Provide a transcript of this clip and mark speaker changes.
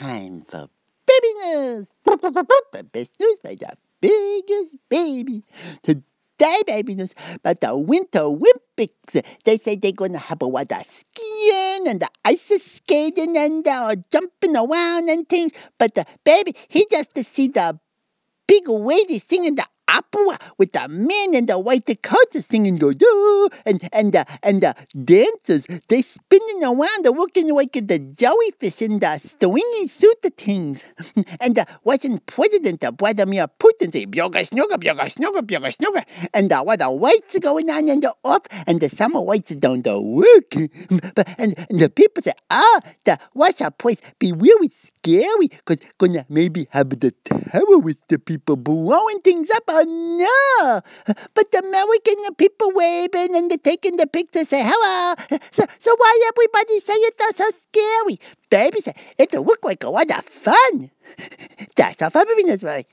Speaker 1: time for baby news. The best news by the biggest baby. Today, baby news about the Winter Olympics. They say they're gonna have a lot of skiing and the ice skating and uh, jumping around and things. But the baby, he just to see the big lady singing the opera with the men in the white coats singing go do and and the and the dancers they spinning around they looking like the jellyfish in the swinging suit the things. And uh, the Russian president the Vladimir Putin say byoga snooga byoga snooga byoga snooga and the what the whites are going on in the off and the summer whites don't the work. But and, and the people say ah the Russia place be really scary because gonna maybe have the terrorists the people blowing things up Oh no! But the American people waving and they're taking the picture say hello. So, so why everybody say it's so scary? Baby said it look like a lot of fun. That's for me, Miss Roy.